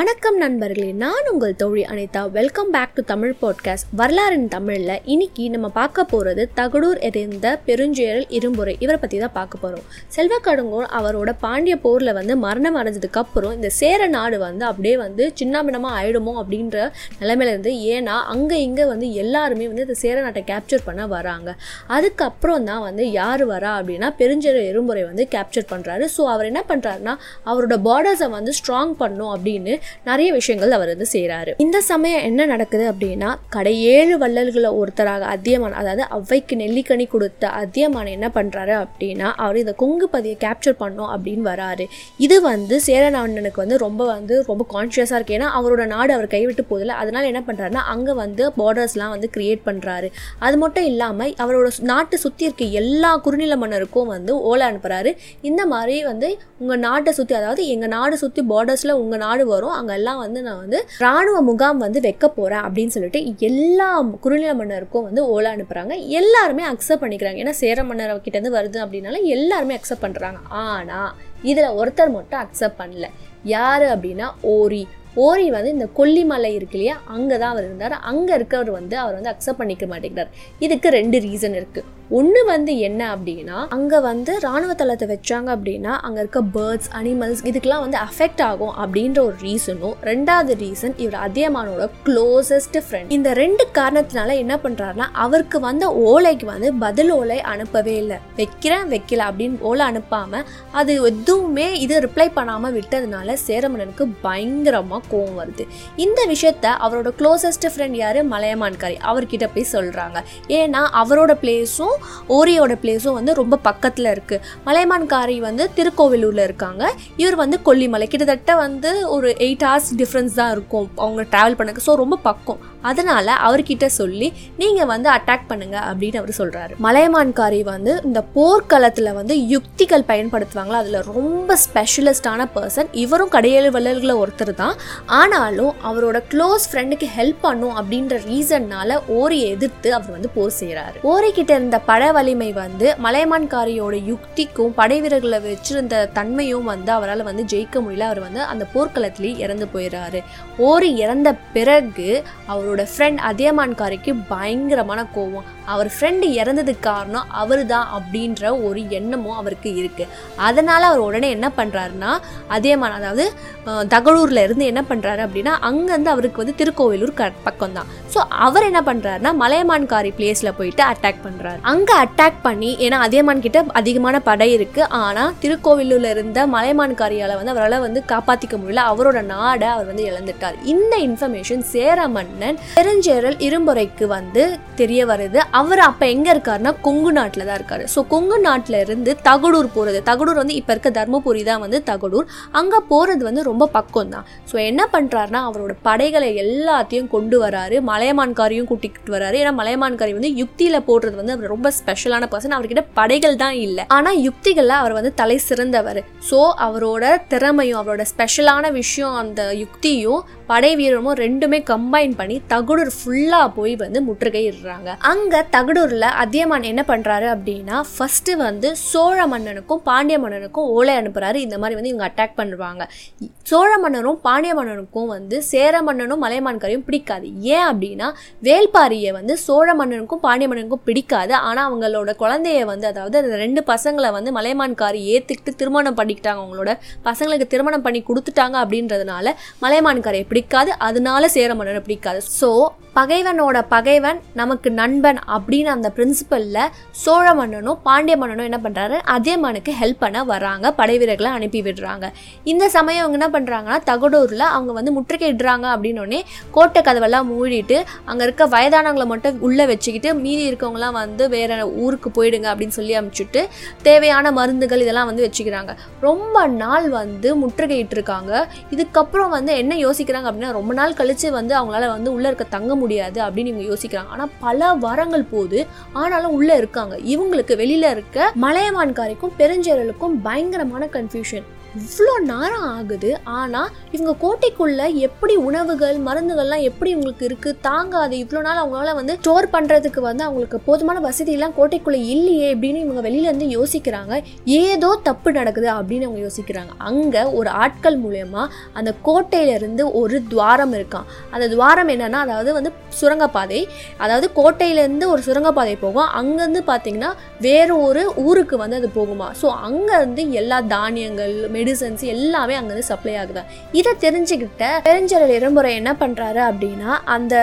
வணக்கம் நண்பர்களே நான் உங்கள் தோழி Anita. Welcome back to Tamil podcast வரலாறின் தமிழில் இன்னைக்கு நம்ம பார்க்க போகிறது தகடூர் எறிந்த பெருஞ்சுயரல் இரும்புரை. இவரை பற்றி தான் பார்க்க போகிறோம் செல்வக்கடுங்கோன் அவரோட பாண்டிய போரில் வந்து மரணம் அடைஞ்சதுக்கப்புறம் இந்த சேர நாடு வந்து அப்படியே வந்து சின்னாபின்னமாக ஆயிடுமோ அப்படின்ற நிலைமையில இருந்து ஏன்னா அங்கே இங்கே வந்து எல்லாருமே வந்து இந்த சேர நாட்டை கேப்சர் பண்ண வராங்க. அதுக்கப்புறம் தான் வந்து யார் வரா அப்படின்னா பெருஞ்சுயரல் இரும்புரை வந்து கேப்சர் பண்ணுறாரு ஸோ அவர் என்ன பண்ணுறாருன்னா அவரோட பார்டர்ஸை வந்து ஸ்ட்ராங் பண்ணும் அப்படின்னு நிறைய விஷயங்கள் அவர் வந்து செய்கிறாரு இந்த சமயம் என்ன நடக்குது அப்படின்னா கடை ஏழு வள்ளல்களை ஒருத்தராக அதியமான் அதாவது அவ்வைக்கு நெல்லிக்கனி கொடுத்த அதியமான் என்ன பண்ணுறாரு அப்படின்னா அவர் இந்த கொங்கு பதியை கேப்சர் பண்ணோம் அப்படின்னு வராரு. இது வந்து சேரநாடனுக்கு வந்து ரொம்ப வந்து ரொம்ப கான்ஷியஸாக இருக்கு. ஏன்னா அவரோட நாடு அவர் கைவிட்டு போதில்லை அதனால என்ன பண்ணுறாருன்னா அங்கே வந்து பார்டர்ஸ்லாம் வந்து கிரியேட் பண்ணுறாரு அது மட்டும் இல்லாமல் அவரோட நாட்டை சுற்றி இருக்க எல்லா குறுநில மன்னருக்கும் வந்து ஓலை அனுப்புகிறாரு இந்த மாதிரி வந்து உங்கள் நாட்டை சுற்றி அதாவது எங்கள் நாடு சுற்றி பார்டர்ஸில் உங்கள் நாடு வரும். அங்கெல்லாம் வந்து நான் வந்து இராணுவ முகாம் வந்து வைக்க போகிறேன் அப்படின்னு சொல்லிட்டு எல்லா குறுநில மன்னருக்கும் வந்து ஓலா அனுப்புகிறாங்க எல்லாருமே அக்செப்ட் பண்ணிக்கிறாங்க. ஏன்னா சேர மன்னர் கிட்டேருந்து வருது அப்படின்னால எல்லாருமே அக்செப்ட் பண்ணுறாங்க ஆனால் இதில் ஒருத்தர் மட்டும் அக்செப்ட் பண்ணல. யார் அப்படின்னா ஓரி. ஓரி வந்து இந்த கொல்லிமலை இருக்கு இல்லையா? அங்கே தான் அவர் இருந்தார். அங்கே இருக்கவர் வந்து அவர் வந்து அக்செப்ட் பண்ணிக்க மாட்டேங்கிறார். இதுக்கு ரெண்டு ரீசன் இருக்குது ஒன்று வந்து என்ன அப்படின்னா அங்கே வந்து ராணுவ தளத்தை வச்சாங்க அப்படின்னா அங்கே இருக்க பேர்ட்ஸ் அனிமல்ஸ் இதுக்கெல்லாம் வந்து அஃபெக்ட் ஆகும் அப்படின்ற ஒரு ரீசனும் ரெண்டாவது ரீசன் இவர் அதியமானோட க்ளோசஸ்ட் ஃப்ரெண்ட் இந்த ரெண்டு காரணத்தினால என்ன பண்ணுறாருனா அவருக்கு வந்த ஓலைக்கு வந்து பதில் ஓலை அனுப்பவே இல்லை. வைக்கிறேன் வைக்கல அப்படின்னு ஓலை அனுப்பாமல் அது எதுவுமே இது ரிப்ளை பண்ணாமல் விட்டதுனால சேரமணனுக்கு பயங்கரமாக கோவம் வருது. இந்த விஷயத்த அவரோட க்ளோசஸ்ட் ஃப்ரெண்ட் யார்? மலையமான்காரி. அவர்கிட்ட போய் சொல்கிறாங்க ஏன்னா அவரோட பிளேஸும் ஓரியோட பிளேஸும் வந்து ரொம்ப பக்கத்தில் இருக்குது மலைமான்காரி வந்து திருக்கோவிலூரில் இருக்காங்க. இவர் வந்து கொல்லிமலை. கிட்டத்தட்ட வந்து ஒரு எயிட் ஹவர்ஸ் டிஃப்ரென்ஸ் தான் இருக்கும். அவங்க ட்ராவல் பண்ணக்கு ஸோ ரொம்ப பக்கம். அதனால் அவர்கிட்ட சொல்லி நீங்கள் வந்து அட்டாக் பண்ணுங்க அப்படின்னு அவர் சொல்கிறாரு மலையமான்காரி வந்து இந்த போர்க்களத்தில் வந்து யுக்திகள் பயன்படுத்துவாங்களா அதில் ரொம்ப ஸ்பெஷலிஸ்டான பர்சன் இவரும் கடையேழு வள்ளல்களை ஒருத்தர் தான். ஆனாலும் அவரோட க்ளோஸ் ஃப்ரெண்டுக்கு ஹெல்ப் பண்ணும் அப்படின்ற ரீசன்னால ஓரியை எதிர்த்து அவர் வந்து போர் செய்கிறாரு ஓரி கிட்ட இருந்த பட வலிமை வந்து மலையமான்காரியோட யுக்திக்கும் படை வீரர்களை வச்சிருந்த தன்மையும் வந்து அவரால் வந்து ஜெயிக்க முடியல. அவர் வந்து அந்த போர்க்களத்திலேயே இறந்து போயிடுறாரு ஓரி இறந்த பிறகு அவர் அவரோட ஃப்ரெண்ட் அதியமான்காரிக்கு பயங்கரமான கோவம். அவர் ஃப்ரெண்டு இறந்ததுக்கு காரணம் அவர் தான் அப்படின்ற ஒரு எண்ணமும் அவருக்கு இருக்குது அதனால் அவர் உடனே என்ன பண்ணுறாருன்னா அதியமான் அதாவது தகழூரில் இருந்து என்ன பண்ணுறாரு அப்படின்னா அங்கேருந்து அவருக்கு வந்து திருக்கோவிலூர் க பக்கம் தான் ஸோ அவர் என்ன பண்ணுறாருன்னா மலையமான்காரி பிளேஸில் போயிட்டு அட்டாக் பண்ணுறாரு அங்கே அட்டாக் பண்ணி ஏன்னா அதியமான் கிட்ட அதிகமான படை இருக்குது ஆனால் திருக்கோவிலூரில் இருந்த மலையமான்காரியால் வந்து அவரால் வந்து காப்பாற்றிக்க முடியல. அவரோட நாடை அவர் வந்து இழந்துட்டார். இந்த இன்ஃபர்மேஷன் சேர மன்னன் பெருஞ்சேரல் இரும்புரைக்கு வந்து தெரிய வருது. அவர் அப்போ எங்கே இருக்காருன்னா கொங்கு நாட்டில் தான் இருக்காரு. ஸோ கொங்கு நாட்டில் இருந்து தகடூர் போகிறது தகடூர் வந்து இப்போ இருக்க தர்மபுரி தான் வந்து தகடூர். அங்கே போகிறது வந்து ரொம்ப பக்கம் தான். ஸோ என்ன பண்ணுறாருனா அவரோட படைகளை எல்லாத்தையும் கொண்டு வராரு. மலையமான்காரியும் கூட்டிகிட்டு வராரு. ஏன்னா மலையமான்காரி வந்து யுக்தியில் போடுறது வந்து அவர் ரொம்ப ஸ்பெஷலான பர்சன் அவர்கிட்ட படைகள் தான் இல்லை. ஆனால் யுக்திகளில் அவர் வந்து தலை சிறந்தவர். ஸோ அவரோட திறமையும் அவரோட ஸ்பெஷலான விஷயம் அந்த யுக்தியும் படை வீரமும் ரெண்டுமே கம்பைன் பண்ணி தகுடூர் ஃபுல்லாக போய் வந்து முற்றுகையிடுறாங்க. அங்கே தகுடூரில் அதியமான் என்ன பண்ணுறாரு அப்படின்னா ஃபஸ்ட்டு வந்து சோழ மன்னனுக்கும் பாண்டிய மன்னனுக்கும் ஓலை அனுப்புகிறாரு இந்த மாதிரி வந்து இவங்க அட்டாக் பண்ணுவாங்க. சோழ மன்னனும் பாண்டிய மன்னனுக்கும் வந்து சேர மன்னனும் மலைமான்கரையும் பிடிக்காது. ஏன் அப்படின்னா வேல்பாரியை வந்து சோழ மன்னனுக்கும் பாண்டிய மன்னனுக்கும் பிடிக்காது. ஆனால் அவங்களோட குழந்தைய வந்து அதாவது ரெண்டு பசங்களை வந்து மலைமான்காரி ஏற்றுக்கிட்டு திருமணம் பண்ணிக்கிட்டாங்க. அவங்களோட பசங்களுக்கு திருமணம் பண்ணி கொடுத்துட்டாங்க அப்படின்றதுனால மலையமான்காரையை பிடிக்காது. அதனால சேர மன்னனை பிடிக்காது. ஸோ பகைவனோட பகைவன் நமக்கு நண்பன் அப்படின்னு அந்த பிரின்சிபலில் சோழ மன்னனும் பாண்டிய மன்னனும் என்ன பண்ணுறாரு அதியமானுக்கு ஹெல்ப் பண்ண வராங்க படை வீரர்களை அனுப்பி விடுறாங்க. இந்த சமயம் அவங்க என்ன பண்ணுறாங்கன்னா தகடூரில் அவங்க வந்து முற்றுகையிடுறாங்க அப்படின்னோடனே கோட்டை கதவெல்லாம் மூடிட்டு அங்கே இருக்க வயதானவங்களை மட்டும் உள்ளே வச்சுக்கிட்டு மீதி இருக்கவங்கலாம் வந்து வேற ஊருக்கு போயிடுங்க அப்படின்னு சொல்லி அனுப்பிச்சுட்டு தேவையான மருந்துகள் இதெல்லாம் வந்து வச்சுக்கிறாங்க. ரொம்ப நாள் வந்து முற்றுகையிட்டு இருக்காங்க இதுக்கப்புறம் வந்து என்ன யோசிக்கிறாங்க அப்படின்னா ரொம்ப நாள் கழிச்சு வந்து அவங்களால வந்து உள்ளே இருக்க தங்க முடியாது அப்படின்னு இவங்க யோசிக்கிறாங்க. ஆனால் பல வாரங்கள் போது ஆனாலும் உள்ளே இருக்காங்க. இவங்களுக்கு வெளியில் இருக்க மலையமான்காரிக்கும் பெருஞ்சேரலுக்கும் பயங்கரமான கன்ஃபியூஷன் இவ்வளோ நேரம் ஆகுது ஆனால் இவங்க கோட்டைக்குள்ளே எப்படி உணவுகள் மருந்துகள்லாம் எப்படி இவங்களுக்கு இருக்குது தாங்காது இவ்வளோ நாள் அவங்களால வந்து ஸ்டோர் பண்ணுறதுக்கு வந்து அவங்களுக்கு போதுமான வசதியெல்லாம் கோட்டைக்குள்ளே இல்லையே அப்படின்னு இவங்க வெளியிலேருந்து யோசிக்கிறாங்க. ஏதோ தப்பு நடக்குது அப்படின்னு அவங்க யோசிக்கிறாங்க. அங்கே ஒரு ஆட்கள் மூலயமா அந்த கோட்டையிலேருந்து ஒரு துவாரம் இருக்கான் அந்த துவாரம் என்னன்னா அதாவது வந்து சுரங்கப்பாதை. அதாவது கோட்டையிலேருந்து ஒரு சுரங்கப்பாதை போகும். அங்கேருந்து பார்த்தீங்கன்னா வேறு ஒரு ஊருக்கு வந்து அது போகுமா? ஸோ அங்கேருந்து எல்லா தானியங்கள் மெடிசன்ஸ் எல்லாமே அங்கேருந்து சப்ளை ஆகுது? இதை தெரிஞ்சுக்கிட்ட பெருஞ்சரல் இளம்புரை என்ன பண்ணுறாரு அப்படின்னா அந்த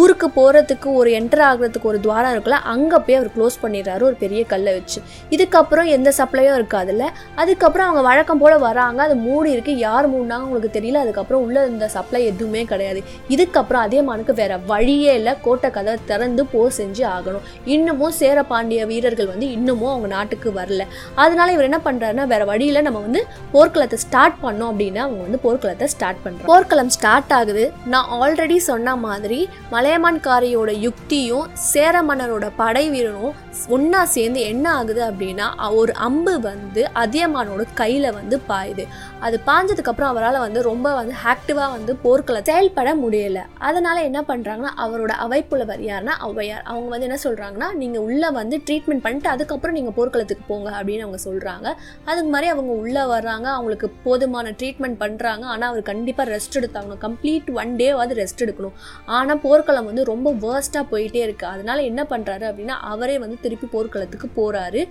ஊருக்கு போகிறதுக்கு ஒரு என்டர் ஆகுறதுக்கு ஒரு துவாரம் இருக்குல்ல அங்கே போய் அவர் க்ளோஸ் பண்ணிடுறாரு ஒரு பெரிய கல்லை வச்சு. இதுக்கப்புறம் எந்த சப்ளையும் இருக்காதுல்ல. அதுக்கப்புறம் அவங்க வழக்கம் போல் வராங்க அது மூடி இருக்குது யார் மூடினாங்க உங்களுக்கு தெரியல அதுக்கப்புறம் உள்ள இந்த சப்ளை எதுவுமே கிடையாது. இதுக்கப்புறம் அதே மானுக்கு வேற வழியே இல்லை கோட்டை கதை திறந்து போர் செஞ்சு ஆகணும். இன்னமும் சேர பாண்டிய வீரர்கள் வந்து இன்னமும் அவங்க நாட்டுக்கு வரல. அதனால இவர் என்ன பண்ணுறாருன்னா வேற வழியில் நம்ம வந்து போர்க்களத்தை ஸ்டார்ட் பண்ணோம் அப்படின்னா அவங்க வந்து போர்க்களத்தை ஸ்டார்ட் பண்றாங்க. போர்க்களம் ஸ்டார்ட் ஆகுது. நான் ஆல்ரெடி சொன்ன மாதிரி மலையமான்காரியோட யுக்தியும் சேர மன்னரோட படை வீரனும் ஒன்றா சேர்ந்து என்ன ஆகுது அப்படின்னா ஒரு அம்பு வந்து அதியமானோட கையில் வந்து பாயுது. அது பாஞ்சதுக்கப்புறம் அவரால் வந்து ரொம்ப வந்து ஆக்டிவாக வந்து போர்க்களை செயல்பட முடியல. அதனால் என்ன பண்ணுறாங்கன்னா அவரோட அவைப்புலவர் யாருன்னா ஔவையார். அவங்க வந்து என்ன சொல்கிறாங்கன்னா நீங்கள் உள்ளே வந்து ட்ரீட்மெண்ட் பண்ணிட்டு அதுக்கப்புறம் நீங்கள் போர்க்களத்துக்கு போங்க அப்படின்னு அவங்க சொல்கிறாங்க அதுக்கு மாதிரி அவங்க உள்ளே வர்றாங்க. அவங்களுக்கு போதுமான ட்ரீட்மெண்ட் பண்ணுறாங்க ஆனால் அவர் கண்டிப்பாக ரெஸ்ட் எடுத்தாகணும் கம்ப்ளீட் ஒன் டேவாவது ரெஸ்ட் எடுக்கணும். ஆனால் போர்க்களம் வந்து ரொம்ப வேர்ஸ்ட்டாக போயிட்டே இருக்குது அதனால் என்ன பண்ணுறாரு அப்படின்னா அவரே வந்து திருப்பி போர்க்களத்துக்கு போகிறாரு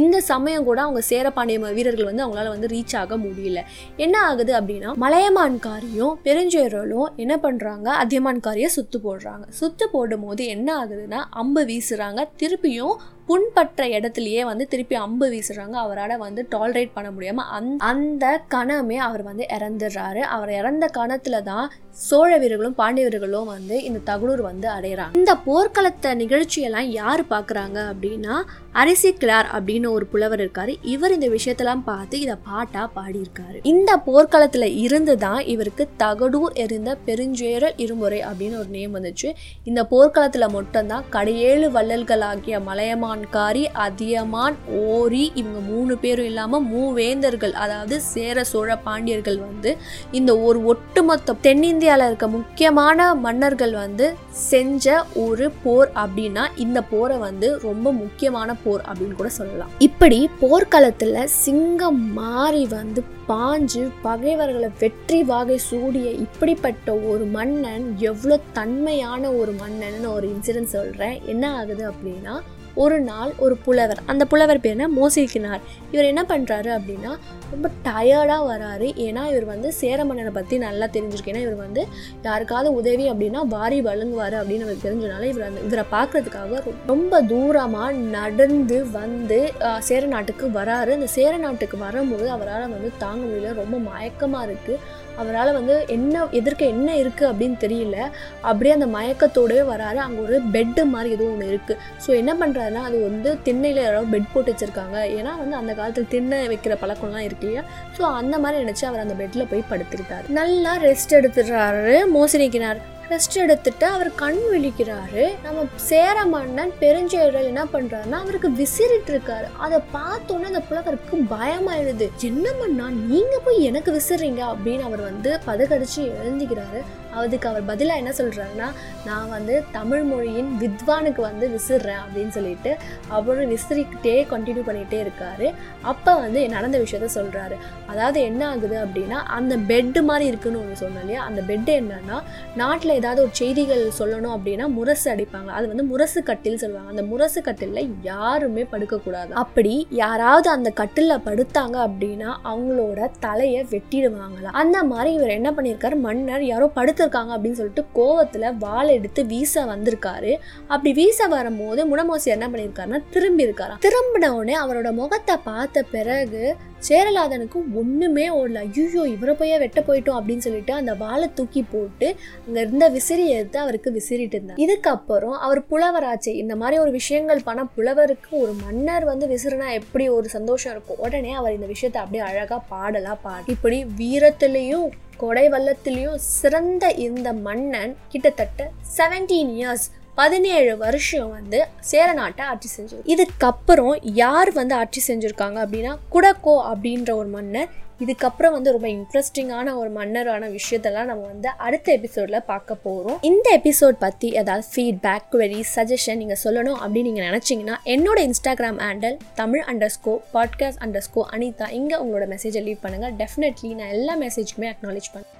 இந்த சமயம் கூட அவங்க சேரப்பாண்டிய வீரர்கள் வந்து அவங்களால வந்து ரீச் ஆக முடியல. என்ன ஆகுது அப்படின்னா மலையமான்காரியும் பெருஞ்சேரலும் என்ன பண்ணுறாங்க அதியமான்காரியை சுத்து போடுறாங்க. சுத்து போடும் போது என்ன ஆகுதுன்னா அம்பு வீசுகிறாங்க திருப்பியும் புண்பற்ற இடத்துலயே வந்து திருப்பி அம்பு வீசுறாங்க. அவரால் வந்து டாலரேட் பண்ண முடியாமல் அந் அந்த கணமே அவர் வந்து இறந்துடுறாரு. அவர் இறந்த கணத்துல தான் சோழ வீரர்களும் பாண்டிய வீரர்களும் வந்து இந்த தகுடூர் வந்து அடையிறாங்க. இந்த போர்க்களத்தை நிகழ்ச்சியெல்லாம் யார் பார்க்குறாங்க அப்படின்னா அரிசி கிளார் அப்படின்னு ஒரு புலவர் இருக்காரு. இவர் இந்த விஷயத்தெல்லாம் பார்த்து இதை பாட்டா பாடியிருக்காரு. இந்த போர்க்களத்தில் இருந்து தான் இவருக்கு தகடூர் எரிந்த பெருஞ்சேரல் இருமுறை அப்படின்னு ஒரு நேம் வந்துச்சு. இந்த போர்க்களத்தில் மட்டும்தான் கடையேழு வள்ளல்களாகிய காரி அதியமான் ஓரி இவங்க மூணு பேரும் இல்லாமல் மூவேந்தர்கள் அதாவது சேர சோழ பாண்டியர்கள் வந்து இந்த ஒரு ஒட்டுமொத்த தென்னிந்தியாவில் இருக்க முக்கியமான மன்னர்கள் வந்து செஞ்ச ஒரு போர் அப்படின்னா இந்த போரை வந்து ரொம்ப முக்கியமான போர் அப்படின்னு கூட சொல்லலாம். இப்படி போர்க்களத்தில் சிங்கம் மாறி வந்து பாஞ்சு பகைவர்களை வெற்றி வாகை சூடிய இப்படிப்பட்ட ஒரு மன்னன் எவ்வளோ தன்மையான ஒரு மன்னன்னு ஒரு இன்சிடென்ட் சொல்கிறேன் என்ன ஆகுது அப்படின்னா ஒரு நாள் ஒரு புலவர் அந்த புலவர் பேர்னா மோசிக்கினார் இவர் என்ன பண்ணுறாரு அப்படின்னா ரொம்ப டயர்டாக வராரு. ஏன்னா இவர் வந்து சேர மன்னனை பற்றி நல்லா தெரிஞ்சிருக்கு. ஏன்னா இவர் வந்து யாருக்காவது உதவி அப்படின்னா வாரி வழங்குவார் அப்படின்னு அவருக்கு தெரிஞ்சனால இவர் அந்த இவரை பார்க்குறதுக்காக ரொம்ப தூரமாக நடந்து வந்து சேர நாட்டுக்கு வராரு. அந்த சேர நாட்டுக்கு வரும்போது அவரால் வந்து தாங்க முடியல. ரொம்ப மயக்கமாக இருக்குது அவரால் வந்து என்ன எதிர்க்க என்ன இருக்குது அப்படின்னு தெரியல. அப்படியே அந்த மயக்கத்தோடவே வராரு. அங்கே ஒரு பெட்டு மாதிரி ஏதோ ஒன்று இருக்குது ஸோ என்ன பண்ணுறாரு பண்ணுறாருன்னா அது வந்து திண்ணையில் யாராவது பெட் போட்டு வச்சுருக்காங்க. ஏன்னா வந்து அந்த காலத்தில் திண்ணை வைக்கிற பழக்கம்லாம் இருக்கு இல்லையா? ஸோ அந்த மாதிரி நினச்சி அவர் அந்த பெட்டில் போய் படுத்துக்கிட்டார் நல்லா ரெஸ்ட் எடுத்துடுறாரு மோசடிக்கிறார் ரெஸ்ட் எடுத்துட்டு அவர் கண் விழிக்கிறாரு. நம்ம சேர மன்னன் பெருஞ்சேரல் என்ன பண்றாருன்னா அவருக்கு விசிறிட்டு இருக்காரு. அதை பார்த்தோன்னே அந்த புலவருக்கு பயமாயிடுது. என்ன மன்னா நீங்க போய் எனக்கு விசிறீங்க? அப்படின்னு அவர் வந்து பதகடிச்சு எழுந்திக்கிறாரு. அதுக்கு அவர் பதிலாக என்ன சொல்கிறாருன்னா நான் வந்து தமிழ் மொழியின் வித்வானுக்கு வந்து விசிறேன் அப்படின்னு சொல்லிட்டு அவரும் விசிறிக்கிட்டே கண்டினியூ பண்ணிகிட்டே இருக்காரு. அப்போ வந்து நடந்த விஷயத்த சொல்கிறாரு அதாவது என்ன ஆகுது அப்படின்னா அந்த பெட்டு மாதிரி இருக்குன்னு ஒன்று சொன்னோம் இல்லையா? அந்த பெட்டு என்னன்னா நாட்டில் ஏதாவது ஒரு செய்திகள் சொல்லணும் அப்படின்னா முரசு அடிப்பாங்க. அது வந்து முரசு கட்டில் சொல்லுவாங்க. அந்த முரசு கட்டிலில் யாருமே படுக்கக்கூடாது. அப்படி யாராவது அந்த கட்டிலில் படுத்தாங்க அப்படின்னா அவங்களோட தலையை வெட்டிடுவாங்களாம். அந்த மாதிரி இவர் என்ன பண்ணியிருக்காரு? மன்னர் யாரோ படுத்திருக்காங்க அப்படின்னு சொல்லிட்டு கோவத்தில் வாள் எடுத்து வீச வந்திருக்காரு. அப்படி வீச வரும்போது முடமோசி என்ன பண்ணியிருக்காருன்னா திரும்பி இருக்காராம் திரும்பின உடனே அவரோட முகத்தை பார்த்த பிறகு சேரலாதனுக்கு ஒன்றுமே ஓடல. ஐயோ இவரை போய் வெட்ட போயிட்டோம் அப்படின்னு சொல்லிட்டு அந்த வாழை தூக்கி போட்டு அங்கே இருந்த விசிறி எடுத்து அவருக்கு விசிறிட்டு இருந்தார். இதுக்கப்புறம் அவர் புலவராச்சே. இந்த மாதிரி ஒரு விஷயங்கள் பண்ணால் புலவருக்கு ஒரு மன்னர் வந்து விசிறினா எப்படி ஒரு சந்தோஷம் இருக்கும்? உடனே அவர் இந்த விஷயத்தை அப்படியே அழகாக பாடலாக பாடி. இப்படி வீரத்திலையும் கொடை வல்லத்திலையும் சிறந்த இந்த மன்னன் கிட்டத்தட்ட செவன்டீன் இயர்ஸ் பதினேழு வருஷம் வந்து சேர நாட்டை ஆட்சி செஞ்சது இதுக்கப்புறம் யார் வந்து ஆட்சி செஞ்சுருக்காங்க அப்படின்னா குடக்கோ அப்படின்ற ஒரு மன்னர். இதுக்கப்புறம் வந்து ரொம்ப இன்ட்ரெஸ்டிங்கான ஒரு மன்னரான விஷயத்தெல்லாம் நம்ம வந்து அடுத்த எபிசோடில் பார்க்க போகிறோம் இந்த எபிசோட் பற்றி ஏதாவது ஃபீட்பேக் query சஜஷன் நீங்கள் சொல்லணும் அப்படின்னு நீங்கள் நினச்சிங்கன்னா என்னோட Instagram handle Tamil underscore podcast underscore Anita. இங்கே உங்களோட மெசேஜை லீவ் பண்ணுங்கள் டெஃபினெட்லி நான் எல்லா மெசேஜுக்குமே அக்னாலேஜ் பண்ணேன்